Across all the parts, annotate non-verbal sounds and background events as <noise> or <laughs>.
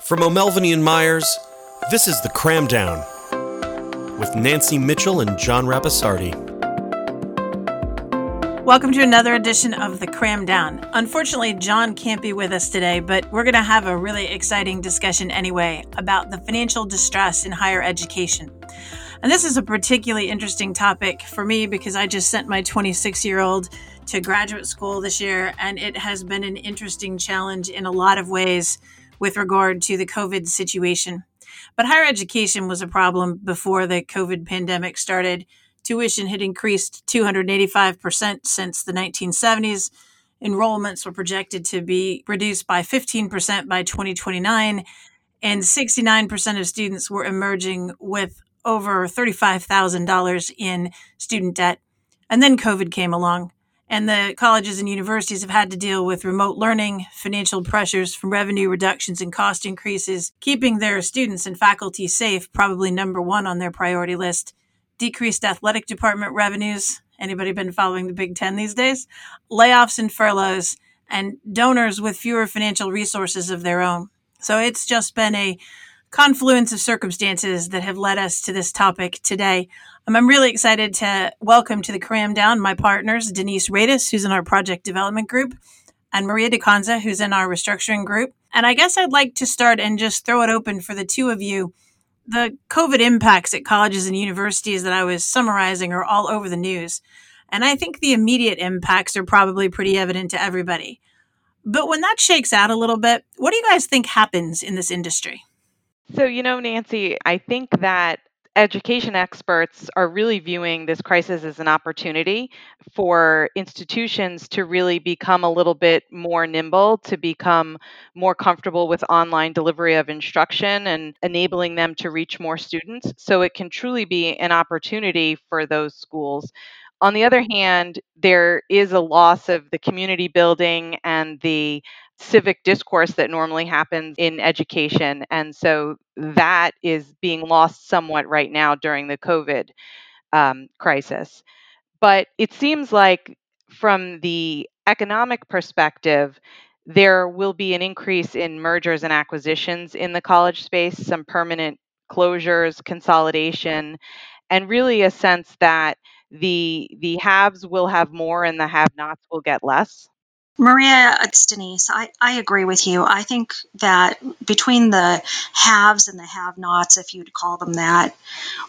From O'Melveny and Myers, this is the Cram Down with Nancy Mitchell and John Rapisardi. Welcome to another edition of the Cram Down. Unfortunately, John can't be with us today, but we're going to have a really exciting discussion anyway about the financial distress in higher education. And this is a particularly interesting topic for me because I just sent my 26 year old to graduate school this year, and it has been an interesting challenge in a lot of ways with regard to the COVID situation. But higher education was a problem before the COVID pandemic started. Tuition had increased 285% since the 1970s. Enrollments were projected to be reduced by 15% by 2029, and 69% of students were emerging with over $35,000 in student debt. And then COVID came along and the colleges and universities have had to deal with remote learning, financial pressures from revenue reductions and cost increases, keeping their students and faculty safe, probably number one on their priority list, decreased athletic department revenues. Anybody been following the Big Ten these days? Layoffs and furloughs, and donors with fewer financial resources of their own. So it's just been a confluence of circumstances that have led us to this topic today. Um, I'm really excited to welcome to the Cram Down my partners, Denise Raytis, who's in our project development group, and Maria DiConza, who's in our restructuring group. And I guess I'd like to start and just throw it open for the two of you. The COVID impacts at colleges and universities that I was summarizing are all over the news. And I think the immediate impacts are probably pretty evident to everybody. But when that shakes out a little bit, what do you guys think happens in this industry? So, you know, Nancy, I think that education experts are really viewing this crisis as an opportunity for institutions to really become a little bit more nimble, to become more comfortable with online delivery of instruction and enabling them to reach more students. So it can truly be an opportunity for those schools. On the other hand, there is a loss of the community building and the civic discourse that normally happens in education. And so that is being lost somewhat right now during the COVID um, crisis. But it seems like, from the economic perspective, there will be an increase in mergers and acquisitions in the college space, some permanent closures, consolidation, and really a sense that the the haves will have more and the have-nots will get less. Maria, it's Denise. I, I agree with you. I think that between the haves and the have nots, if you'd call them that,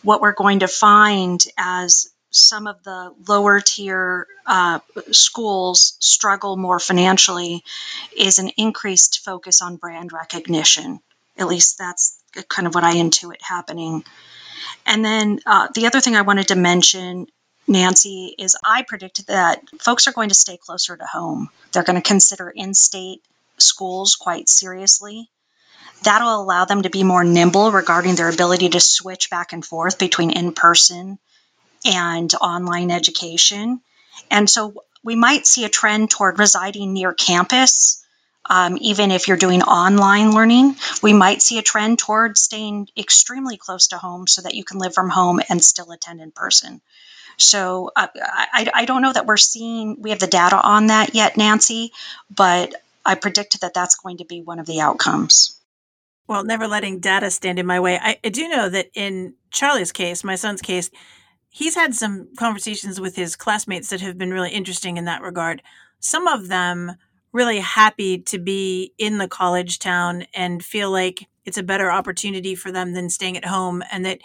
what we're going to find as some of the lower tier uh, schools struggle more financially is an increased focus on brand recognition. At least that's kind of what I intuit happening. And then uh, the other thing I wanted to mention Nancy, is I predict that folks are going to stay closer to home. They're going to consider in state schools quite seriously. That'll allow them to be more nimble regarding their ability to switch back and forth between in person and online education. And so we might see a trend toward residing near campus. Um, even if you're doing online learning, we might see a trend toward staying extremely close to home so that you can live from home and still attend in person. So uh, I, I don't know that we're seeing, we have the data on that yet, Nancy, but I predict that that's going to be one of the outcomes. Well, never letting data stand in my way. I, I do know that in Charlie's case, my son's case, he's had some conversations with his classmates that have been really interesting in that regard. Some of them really happy to be in the college town and feel like it's a better opportunity for them than staying at home and that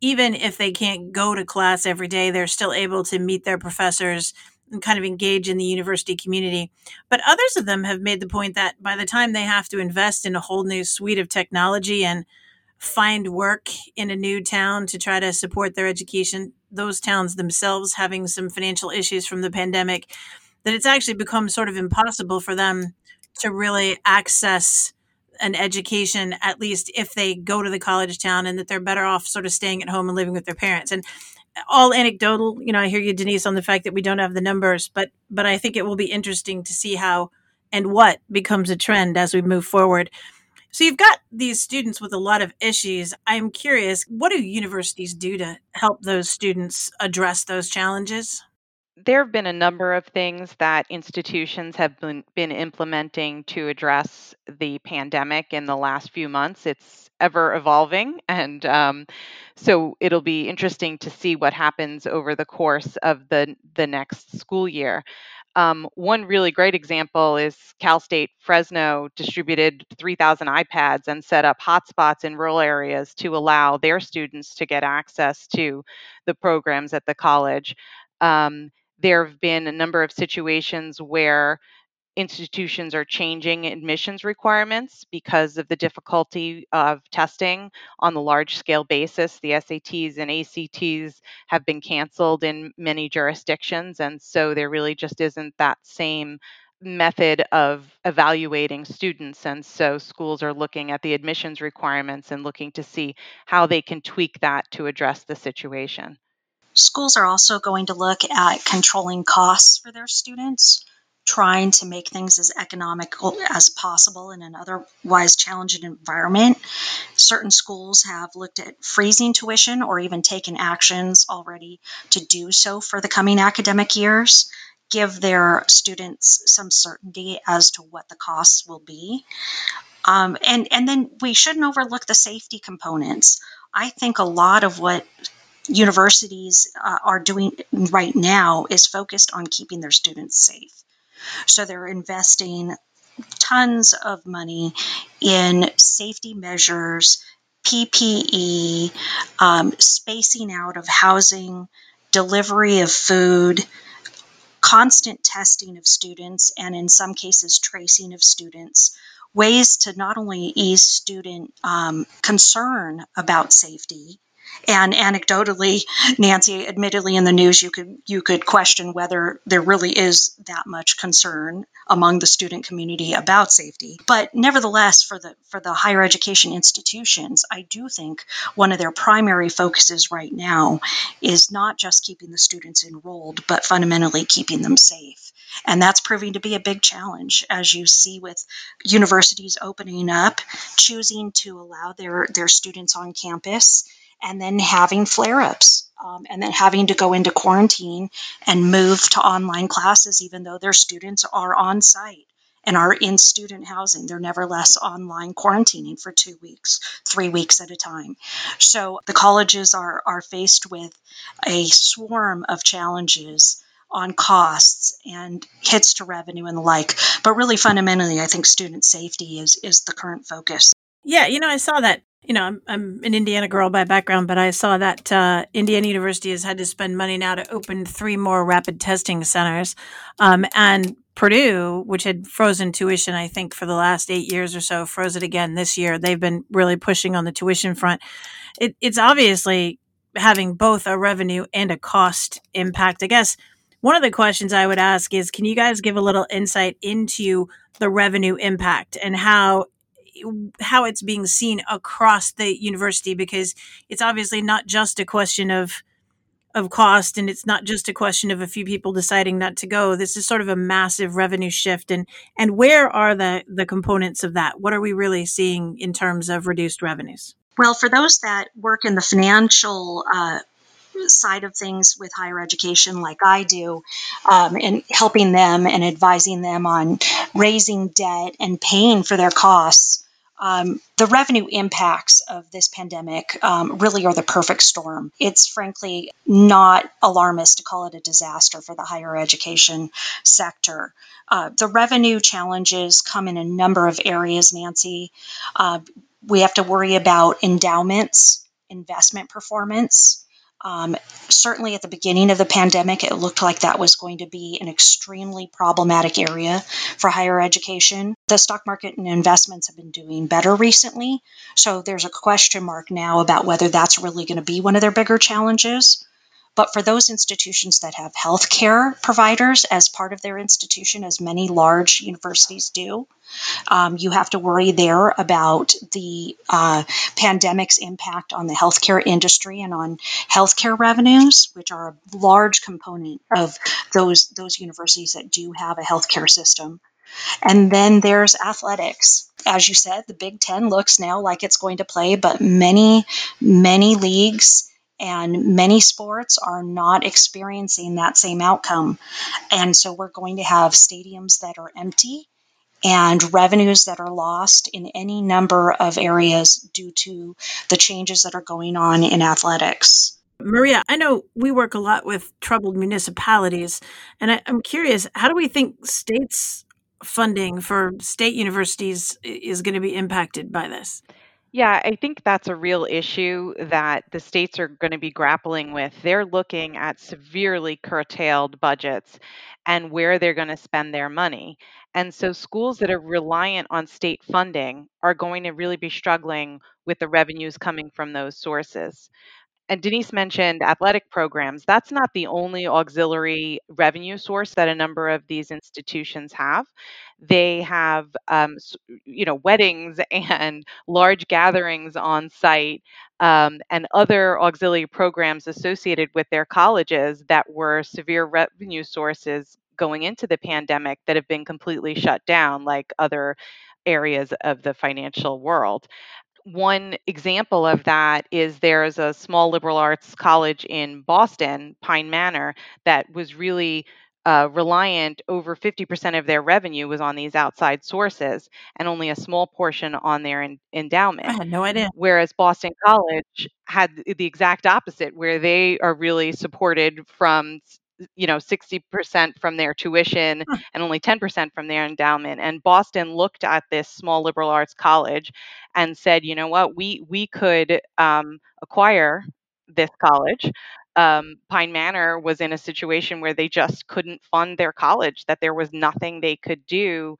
even if they can't go to class every day, they're still able to meet their professors and kind of engage in the university community. But others of them have made the point that by the time they have to invest in a whole new suite of technology and find work in a new town to try to support their education, those towns themselves having some financial issues from the pandemic, that it's actually become sort of impossible for them to really access an education, at least if they go to the college town, and that they're better off sort of staying at home and living with their parents. And all anecdotal, you know, I hear you, Denise, on the fact that we don't have the numbers, but but I think it will be interesting to see how and what becomes a trend as we move forward. So you've got these students with a lot of issues. I'm curious, what do universities do to help those students address those challenges? There have been a number of things that institutions have been, been implementing to address the pandemic in the last few months. It's ever evolving. And um, so it'll be interesting to see what happens over the course of the, the next school year. Um, one really great example is Cal State Fresno distributed 3,000 iPads and set up hotspots in rural areas to allow their students to get access to the programs at the college. Um, there have been a number of situations where institutions are changing admissions requirements because of the difficulty of testing on the large scale basis. The SATs and ACTs have been canceled in many jurisdictions, and so there really just isn't that same method of evaluating students. And so schools are looking at the admissions requirements and looking to see how they can tweak that to address the situation. Schools are also going to look at controlling costs for their students, trying to make things as economical as possible in an otherwise challenging environment. Certain schools have looked at freezing tuition or even taken actions already to do so for the coming academic years, give their students some certainty as to what the costs will be. Um, and, and then we shouldn't overlook the safety components. I think a lot of what universities uh, are doing right now is focused on keeping their students safe. So they're investing tons of money in safety measures, PPE, um, spacing out of housing, delivery of food, constant testing of students, and in some cases, tracing of students. Ways to not only ease student um, concern about safety, and anecdotally, Nancy, admittedly, in the news, you could you could question whether there really is that much concern among the student community about safety. But nevertheless, for the for the higher education institutions, I do think one of their primary focuses right now is not just keeping the students enrolled, but fundamentally keeping them safe. And that's proving to be a big challenge, as you see with universities opening up, choosing to allow their, their students on campus and then having flare ups um, and then having to go into quarantine and move to online classes, even though their students are on site and are in student housing. They're nevertheless online quarantining for two weeks, three weeks at a time. So the colleges are, are faced with a swarm of challenges on costs and hits to revenue and the like. But really fundamentally, I think student safety is, is the current focus. Yeah, you know, I saw that you know, I'm, I'm an Indiana girl by background, but I saw that uh, Indiana University has had to spend money now to open three more rapid testing centers. Um, and Purdue, which had frozen tuition, I think, for the last eight years or so, froze it again this year. They've been really pushing on the tuition front. It, it's obviously having both a revenue and a cost impact. I guess one of the questions I would ask is can you guys give a little insight into the revenue impact and how how it's being seen across the university because it's obviously not just a question of of cost and it's not just a question of a few people deciding not to go. This is sort of a massive revenue shift and and where are the the components of that? What are we really seeing in terms of reduced revenues? Well for those that work in the financial uh, side of things with higher education, like I do, um, and helping them and advising them on raising debt and paying for their costs um, the revenue impacts of this pandemic um, really are the perfect storm. It's frankly not alarmist to call it a disaster for the higher education sector. Uh, the revenue challenges come in a number of areas, Nancy. Uh, we have to worry about endowments, investment performance. Um, certainly at the beginning of the pandemic, it looked like that was going to be an extremely problematic area for higher education. The stock market and investments have been doing better recently. So there's a question mark now about whether that's really going to be one of their bigger challenges. But for those institutions that have healthcare providers as part of their institution, as many large universities do, um, you have to worry there about the uh, pandemic's impact on the healthcare industry and on healthcare revenues, which are a large component of those those universities that do have a healthcare system. And then there's athletics. As you said, the Big Ten looks now like it's going to play, but many, many leagues And many sports are not experiencing that same outcome. And so we're going to have stadiums that are empty and revenues that are lost in any number of areas due to the changes that are going on in athletics. Maria, I know we work a lot with troubled municipalities, and I, am curious how do we think states' funding for state universities is going to be impacted by this? Yeah, I think that's a real issue that the states are going to be grappling with. They're looking at severely curtailed budgets and where they're going to spend their money. And so schools that are reliant on state funding are going to really be struggling with the revenues coming from those sources and Denise mentioned athletic programs. That's not the only auxiliary revenue source that a number of these institutions have. They have, um, you know, weddings <laughs> and large gatherings on site um, and other auxiliary programs associated with their colleges that were severe revenue sources going into the pandemic that have been completely shut down, like other areas of the financial world one example of that is there's a small liberal arts college in Boston, Pine Manor, that was really uh, reliant over 50% of their revenue was on these outside sources and only a small portion on their in- endowment. I had no idea. Whereas Boston College had the exact opposite, where they are really supported from you know 60% from their tuition and only 10% from their endowment. And boston looked at this small liberal arts college and said you know what? We we could um, acquire this college. Um, pine manor was in a situation where they just couldn't fund their college that there was nothing they could do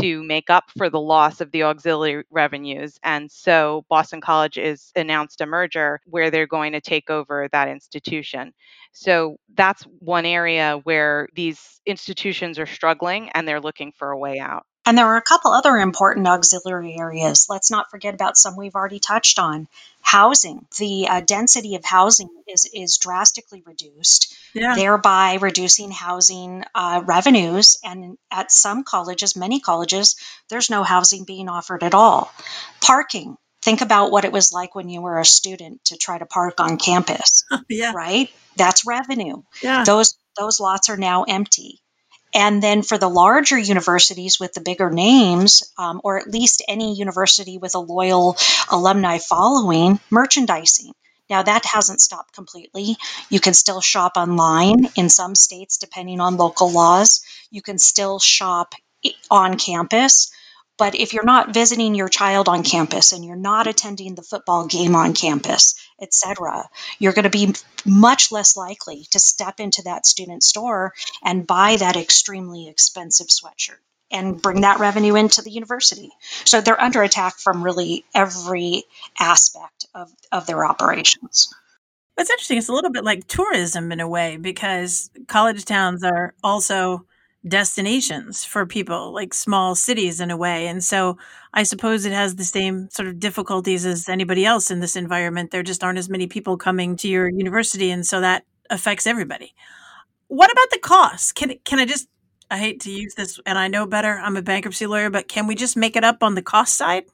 to make up for the loss of the auxiliary revenues. And so Boston College is announced a merger where they're going to take over that institution. So that's one area where these institutions are struggling and they're looking for a way out. And there are a couple other important auxiliary areas. Let's not forget about some we've already touched on. Housing. The uh, density of housing is, is drastically reduced, yeah. thereby reducing housing uh, revenues. And at some colleges, many colleges, there's no housing being offered at all. Parking. Think about what it was like when you were a student to try to park on campus. <laughs> yeah. Right? That's revenue. Yeah. Those those lots are now empty. And then for the larger universities with the bigger names, um, or at least any university with a loyal alumni following, merchandising. Now, that hasn't stopped completely. You can still shop online in some states, depending on local laws. You can still shop on campus. But if you're not visiting your child on campus and you're not attending the football game on campus, etc., you're going to be much less likely to step into that student store and buy that extremely expensive sweatshirt and bring that revenue into the university. So they're under attack from really every aspect of, of their operations. That's interesting. It's a little bit like tourism in a way because college towns are also destinations for people, like small cities in a way. And so I suppose it has the same sort of difficulties as anybody else in this environment. There just aren't as many people coming to your university. And so that affects everybody. What about the costs? Can, can I just, I hate to use this and I know better. I'm a bankruptcy lawyer, but can we just make it up on the cost side?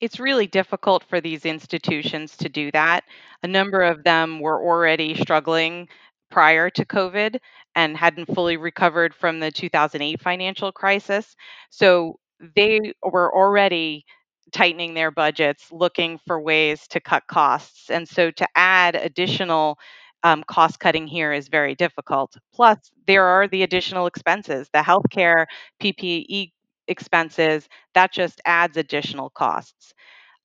It's really difficult for these institutions to do that. A number of them were already struggling prior to COVID and hadn't fully recovered from the 2008 financial crisis. So they were already tightening their budgets, looking for ways to cut costs. And so to add additional um, cost cutting here is very difficult. Plus, there are the additional expenses, the healthcare PPE expenses, that just adds additional costs.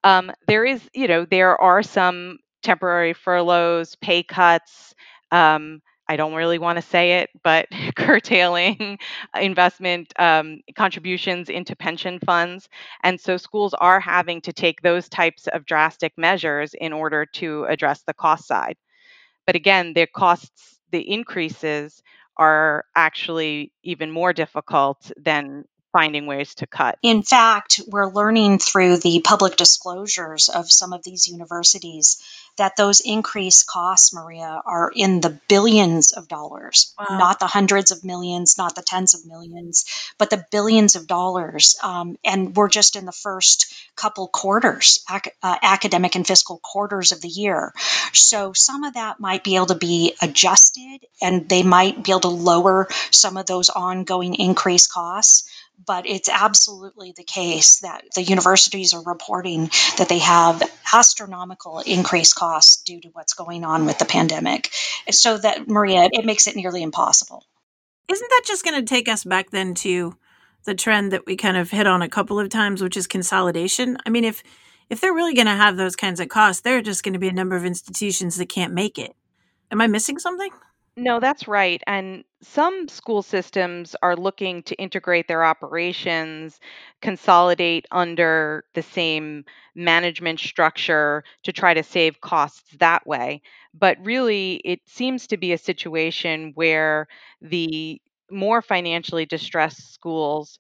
Um, there is, you know, there are some temporary furloughs, pay cuts, um, I don't really want to say it, but <laughs> curtailing investment um, contributions into pension funds. And so schools are having to take those types of drastic measures in order to address the cost side. But again, the costs, the increases are actually even more difficult than finding ways to cut. In fact, we're learning through the public disclosures of some of these universities that those increased costs, Maria, are in the billions of dollars, wow. not the hundreds of millions, not the tens of millions, but the billions of dollars. Um, and we're just in the first couple quarters, ac- uh, academic and fiscal quarters of the year. So some of that might be able to be adjusted and they might be able to lower some of those ongoing increased costs but it's absolutely the case that the universities are reporting that they have astronomical increased costs due to what's going on with the pandemic. So that Maria, it makes it nearly impossible. Isn't that just going to take us back then to the trend that we kind of hit on a couple of times, which is consolidation? I mean, if if they're really going to have those kinds of costs, there are just going to be a number of institutions that can't make it. Am I missing something? No, that's right. And some school systems are looking to integrate their operations, consolidate under the same management structure to try to save costs that way. But really, it seems to be a situation where the more financially distressed schools,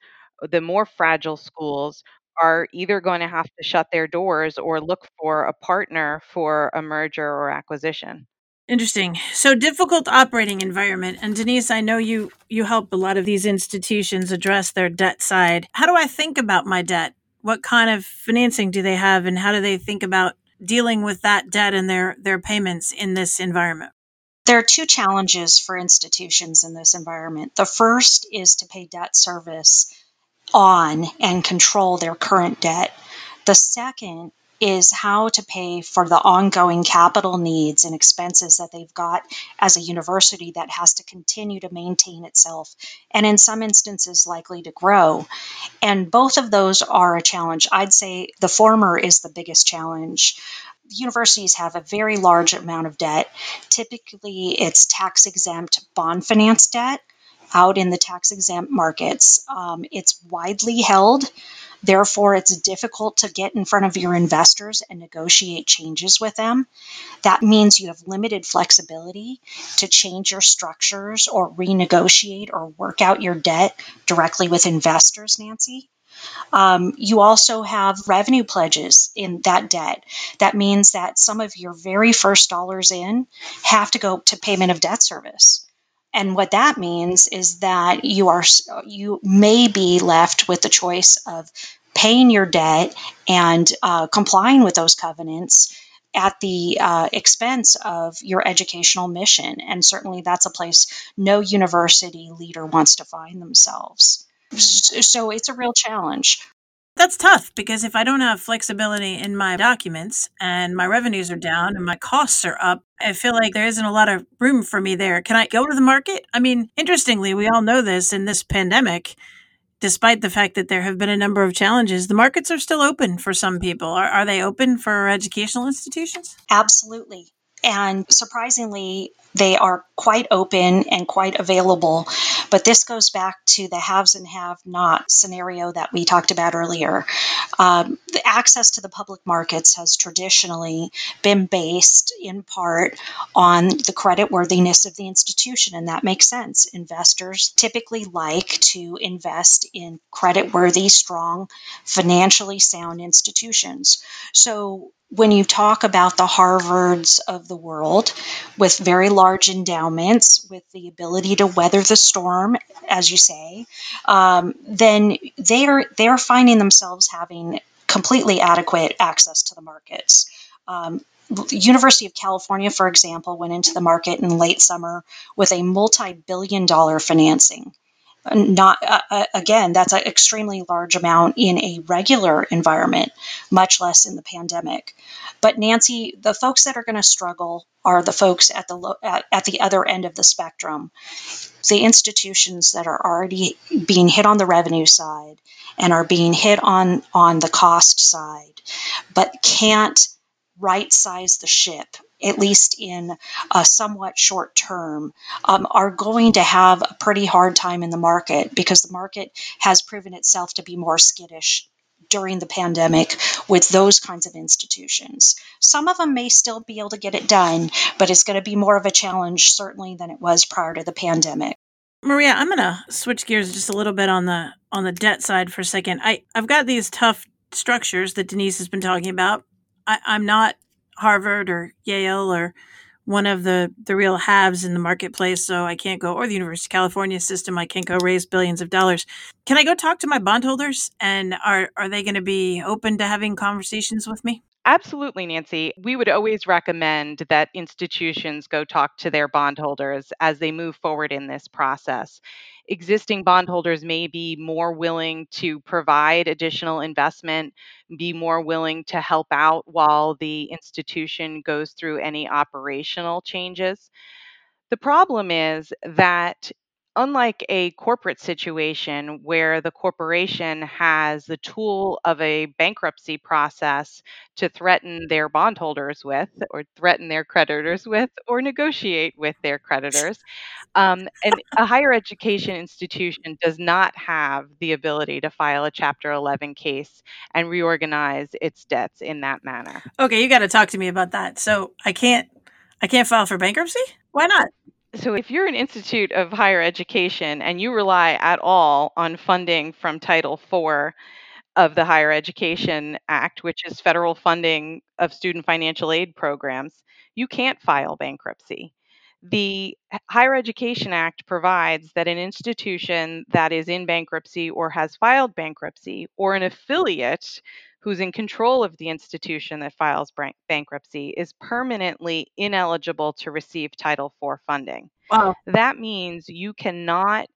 the more fragile schools, are either going to have to shut their doors or look for a partner for a merger or acquisition. Interesting. So difficult operating environment. And Denise, I know you you help a lot of these institutions address their debt side. How do I think about my debt? What kind of financing do they have and how do they think about dealing with that debt and their their payments in this environment? There are two challenges for institutions in this environment. The first is to pay debt service on and control their current debt. The second is how to pay for the ongoing capital needs and expenses that they've got as a university that has to continue to maintain itself and in some instances likely to grow. And both of those are a challenge. I'd say the former is the biggest challenge. Universities have a very large amount of debt. Typically it's tax exempt bond finance debt out in the tax exempt markets. Um, it's widely held Therefore, it's difficult to get in front of your investors and negotiate changes with them. That means you have limited flexibility to change your structures or renegotiate or work out your debt directly with investors, Nancy. Um, you also have revenue pledges in that debt. That means that some of your very first dollars in have to go to payment of debt service. And what that means is that you are you may be left with the choice of paying your debt and uh, complying with those covenants at the uh, expense of your educational mission. And certainly that's a place no university leader wants to find themselves. So it's a real challenge. That's tough because if I don't have flexibility in my documents and my revenues are down and my costs are up, I feel like there isn't a lot of room for me there. Can I go to the market? I mean, interestingly, we all know this in this pandemic, despite the fact that there have been a number of challenges, the markets are still open for some people. Are, are they open for educational institutions? Absolutely. And surprisingly, they are quite open and quite available. But this goes back to the haves and have not scenario that we talked about earlier. Um, the access to the public markets has traditionally been based in part on the credit worthiness of the institution, and that makes sense. Investors typically like to invest in credit worthy, strong, financially sound institutions. So when you talk about the Harvards of the world with very large endowments, with the ability to weather the storm, as you say, um, then they're they're finding themselves having completely adequate access to the markets. Um, University of California, for example, went into the market in late summer with a multi-billion dollar financing not uh, uh, again that's an extremely large amount in a regular environment much less in the pandemic. But nancy the folks that are going to struggle are the folks at the lo- at, at the other end of the spectrum. The institutions that are already being hit on the revenue side and are being hit on on the cost side but can't right size the ship at least in a somewhat short term, um, are going to have a pretty hard time in the market because the market has proven itself to be more skittish during the pandemic with those kinds of institutions. Some of them may still be able to get it done, but it's going to be more of a challenge, certainly, than it was prior to the pandemic. Maria, I'm going to switch gears just a little bit on the on the debt side for a second. I I've got these tough structures that Denise has been talking about. I, I'm not Harvard or Yale or one of the the real haves in the marketplace, so I can't go or the University of California system. I can't go raise billions of dollars. Can I go talk to my bondholders, and are are they going to be open to having conversations with me? Absolutely, Nancy. We would always recommend that institutions go talk to their bondholders as they move forward in this process. Existing bondholders may be more willing to provide additional investment, be more willing to help out while the institution goes through any operational changes. The problem is that unlike a corporate situation where the corporation has the tool of a bankruptcy process to threaten their bondholders with, or threaten their creditors with, or negotiate with their creditors, um, and a higher education institution does not have the ability to file a Chapter 11 case and reorganize its debts in that manner. Okay, you got to talk to me about that. So I can't, I can't file for bankruptcy. Why not? So, if you're an institute of higher education and you rely at all on funding from Title IV of the Higher Education Act, which is federal funding of student financial aid programs, you can't file bankruptcy. The Higher Education Act provides that an institution that is in bankruptcy or has filed bankruptcy, or an affiliate who's in control of the institution that files bankruptcy is permanently ineligible to receive Title IV funding. Wow. That means you cannot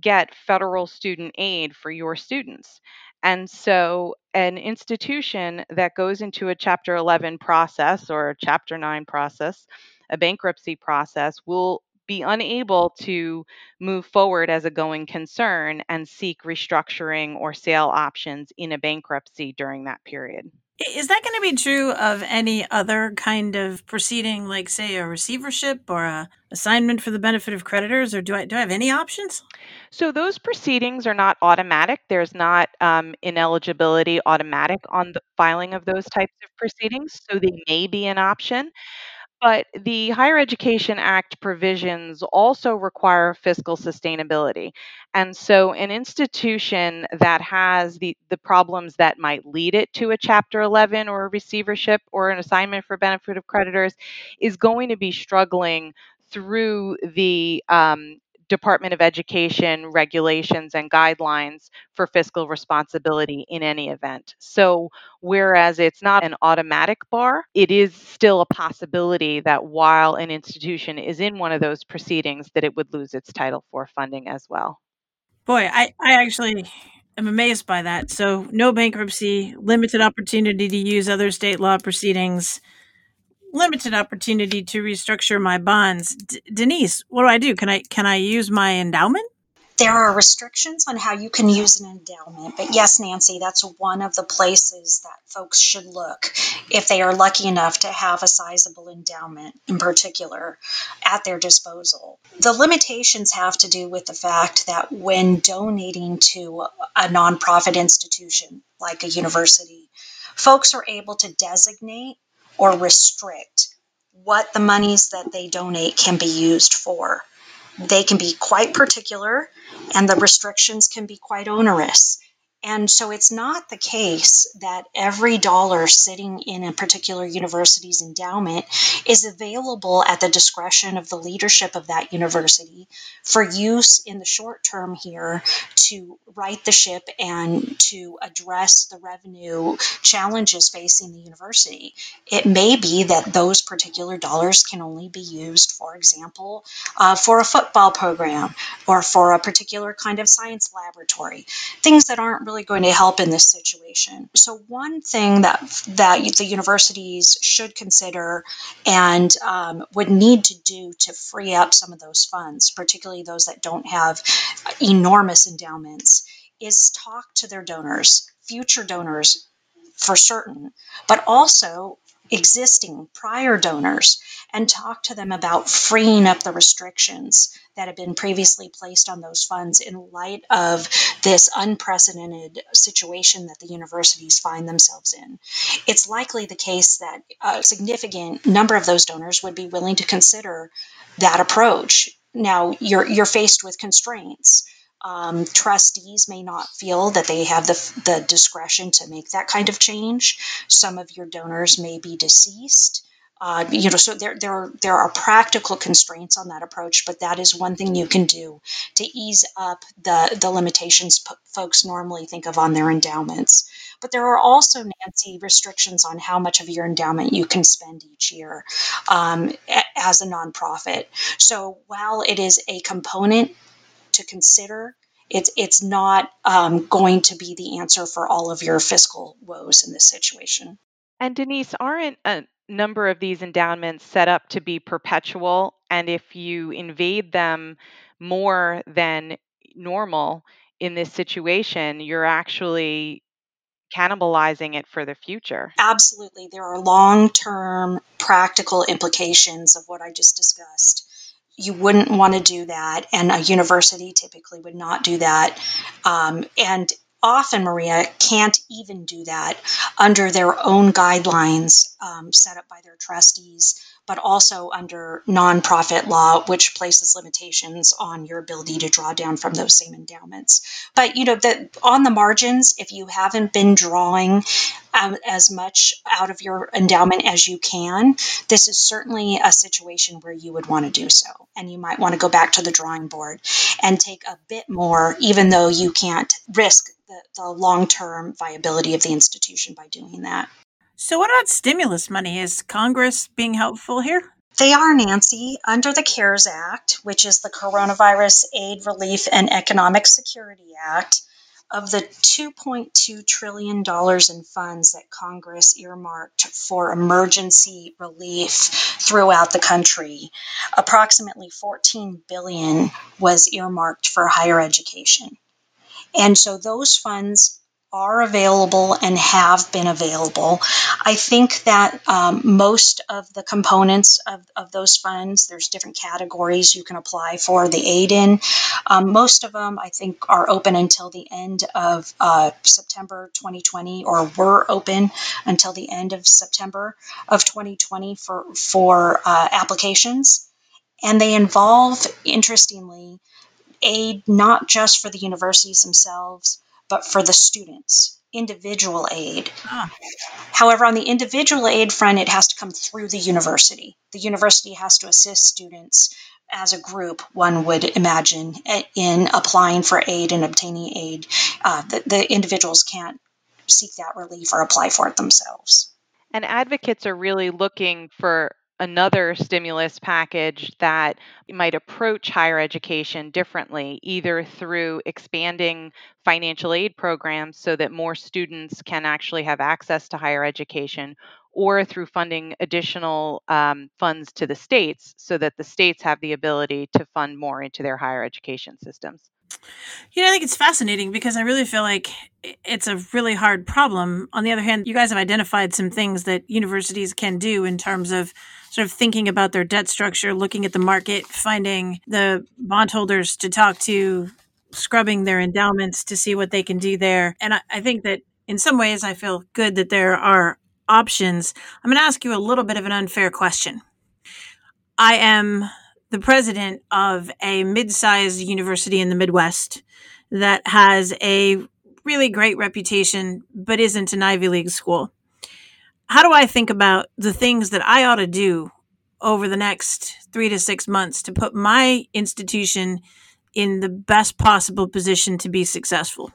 get federal student aid for your students. And so, an institution that goes into a Chapter 11 process or a Chapter 9 process, a bankruptcy process, will be unable to move forward as a going concern and seek restructuring or sale options in a bankruptcy during that period. Is that going to be true of any other kind of proceeding, like say a receivership or a assignment for the benefit of creditors, or do I do I have any options? So those proceedings are not automatic. There's not um, ineligibility automatic on the filing of those types of proceedings, so they may be an option. But the Higher Education Act provisions also require fiscal sustainability. And so an institution that has the, the problems that might lead it to a Chapter 11 or a receivership or an assignment for benefit of creditors is going to be struggling through the um, Department of Education regulations and guidelines for fiscal responsibility in any event. So, whereas it's not an automatic bar, it is still a possibility that while an institution is in one of those proceedings, that it would lose its Title IV funding as well. Boy, I, I actually am amazed by that. So, no bankruptcy, limited opportunity to use other state law proceedings limited opportunity to restructure my bonds. D- Denise, what do I do? Can I can I use my endowment? There are restrictions on how you can use an endowment, but yes, Nancy, that's one of the places that folks should look if they are lucky enough to have a sizable endowment in particular at their disposal. The limitations have to do with the fact that when donating to a nonprofit institution like a university, folks are able to designate or restrict what the monies that they donate can be used for. They can be quite particular, and the restrictions can be quite onerous. And so it's not the case that every dollar sitting in a particular university's endowment is available at the discretion of the leadership of that university for use in the short term here to right the ship and to address the revenue challenges facing the university. It may be that those particular dollars can only be used, for example, uh, for a football program or for a particular kind of science laboratory, things that aren't really really going to help in this situation. So one thing that that the universities should consider and um, would need to do to free up some of those funds, particularly those that don't have enormous endowments, is talk to their donors, future donors for certain, but also existing prior donors and talk to them about freeing up the restrictions that have been previously placed on those funds in light of this unprecedented situation that the universities find themselves in. It's likely the case that a significant number of those donors would be willing to consider that approach now you're you're faced with constraints. Um, trustees may not feel that they have the, the discretion to make that kind of change. Some of your donors may be deceased. Uh, you know, so there, there, there are practical constraints on that approach, but that is one thing you can do to ease up the, the limitations p- folks normally think of on their endowments. But there are also, Nancy, restrictions on how much of your endowment you can spend each year um, as a nonprofit. So while it is a component to consider, it's it's not um, going to be the answer for all of your fiscal woes in this situation. And Denise, aren't a number of these endowments set up to be perpetual? And if you invade them more than normal in this situation, you're actually cannibalizing it for the future. Absolutely. There are long term practical implications of what I just discussed. You wouldn't want to do that, and a university typically would not do that. Um, and often, Maria, can't even do that under their own guidelines um, set up by their trustees, but also under nonprofit law, which places limitations on your ability to draw down from those same endowments. But you know, that on the margins, if you haven't been drawing um, as much out of your endowment as you can, this is certainly a situation where you would want to do so, and you might want to go back to the drawing board and take a bit more, even though you can't risk the, the long term viability of the institution by doing that. So, what about stimulus money? Is Congress being helpful here? They are, Nancy, under the CARES Act, which is the Coronavirus Aid, Relief, and Economic Security Act. Of the $2.2 trillion in funds that Congress earmarked for emergency relief throughout the country, approximately 14 billion was earmarked for higher education. And so those funds are available and have been available. I think that um, most of the components of, of those funds, there's different categories you can apply for the aid in. Um, most of them, I think, are open until the end of uh, September 2020, or were open until the end of September of 2020 for, for uh, applications. And they involve, interestingly, aid not just for the universities themselves, but for the students, individual aid. Ah. However, on the individual aid front, it has to come through the university. The university has to assist students as a group, one would imagine, in applying for aid and obtaining aid. Uh, the, the individuals can't seek that relief or apply for it themselves. And advocates are really looking for another stimulus package that might approach higher education differently, either through expanding financial aid programs so that more students can actually have access to higher education, or through funding additional um, funds to the states so that the states have the ability to fund more into their higher education systems. You know, I think it's fascinating because I really feel like it's a really hard problem. On the other hand, you guys have identified some things that universities can do in terms of sort of thinking about their debt structure, looking at the market, finding the bondholders to talk to, scrubbing their endowments to see what they can do there. And I, I think that in some ways, I feel good that there are options. I'm going to ask you a little bit of an unfair question. I am the president of a mid sized university in the Midwest that has a really great reputation, but isn't an Ivy League school. How do I think about the things that I ought to do over the next three to six months to put my institution in the best possible position to be successful?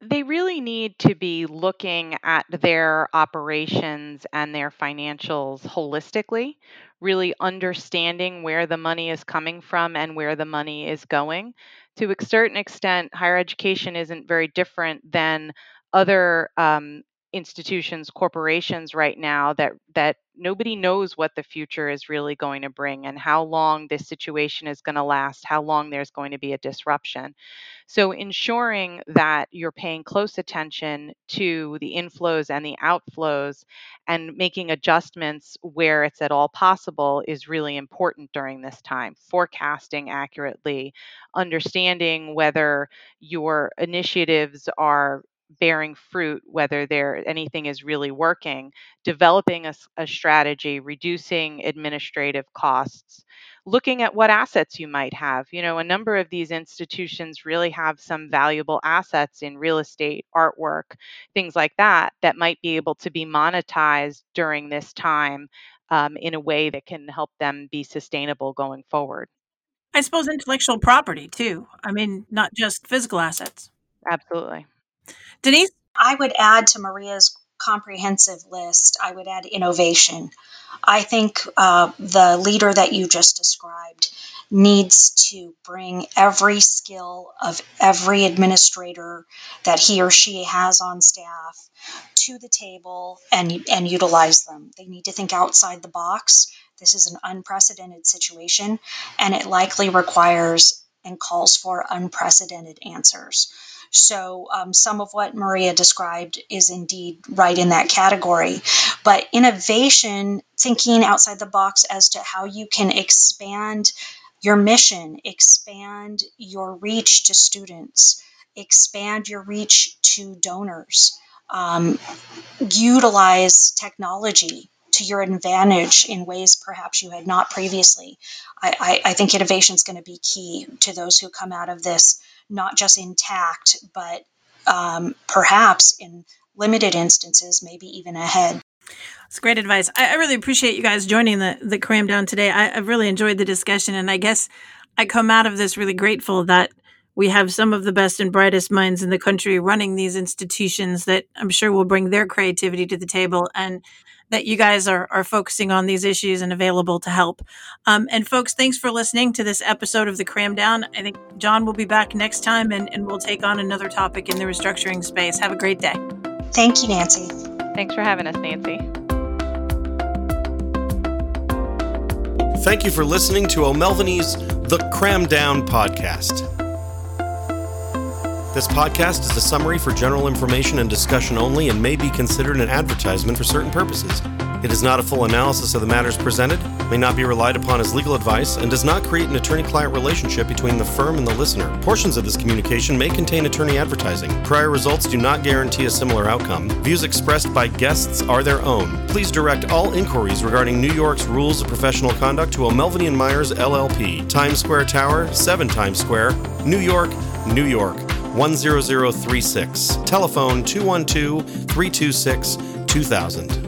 They really need to be looking at their operations and their financials holistically really understanding where the money is coming from and where the money is going. To a certain extent, higher education isn't very different than other um, institutions, corporations right now that that nobody knows what the future is really going to bring and how long this situation is going to last, how long there's going to be a disruption. So ensuring that you're paying close attention to the inflows and the outflows and making adjustments where it's at all possible is really important during this time. Forecasting accurately, understanding whether your initiatives are bearing fruit, whether there anything is really working, developing a, a strategy, reducing administrative costs, looking at what assets you might have. You know, a number of these institutions really have some valuable assets in real estate, artwork, things like that, that might be able to be monetized during this time um, in a way that can help them be sustainable going forward. I suppose intellectual property too. I mean, not just physical assets. Absolutely. Denise? I would add to Maria's comprehensive list, I would add innovation. I think uh, the leader that you just described needs to bring every skill of every administrator that he or she has on staff to the table and, and utilize them. They need to think outside the box. This is an unprecedented situation, and it likely requires and calls for unprecedented answers. So, um, some of what Maria described is indeed right in that category. But innovation, thinking outside the box as to how you can expand your mission, expand your reach to students, expand your reach to donors, um, utilize technology to your advantage in ways perhaps you had not previously. I, I, I think innovation is going to be key to those who come out of this not just intact, but um, perhaps in limited instances, maybe even ahead. It's great advice. I, I, really appreciate you guys joining the the cram down today. I, I've really enjoyed the discussion, and I guess I come out of this really grateful that we have some of the best and brightest minds in the country running these institutions that I'm sure will bring their creativity to the table and that you guys are, are focusing on these issues and available to help. Um, and folks, thanks for listening to this episode of the Cram Down. I think John will be back next time and, and we'll take on another topic in the restructuring space. Have a great day. Thank you, Nancy. Thanks for having us, Nancy. Thank you for listening to O'Melveny's The Cram Down Podcast. This podcast is a summary for general information and discussion only and may be considered an advertisement for certain purposes. It is not a full analysis of the matters presented, may not be relied upon as legal advice, and does not create an attorney client relationship between the firm and the listener. Portions of this communication may contain attorney advertising. Prior results do not guarantee a similar outcome. Views expressed by guests are their own. Please direct all inquiries regarding New York's rules of professional conduct to O'Melveny and Myers LLP, Times Square Tower, 7 Times Square, New York, New York. 10036. Telephone 212 326 2000.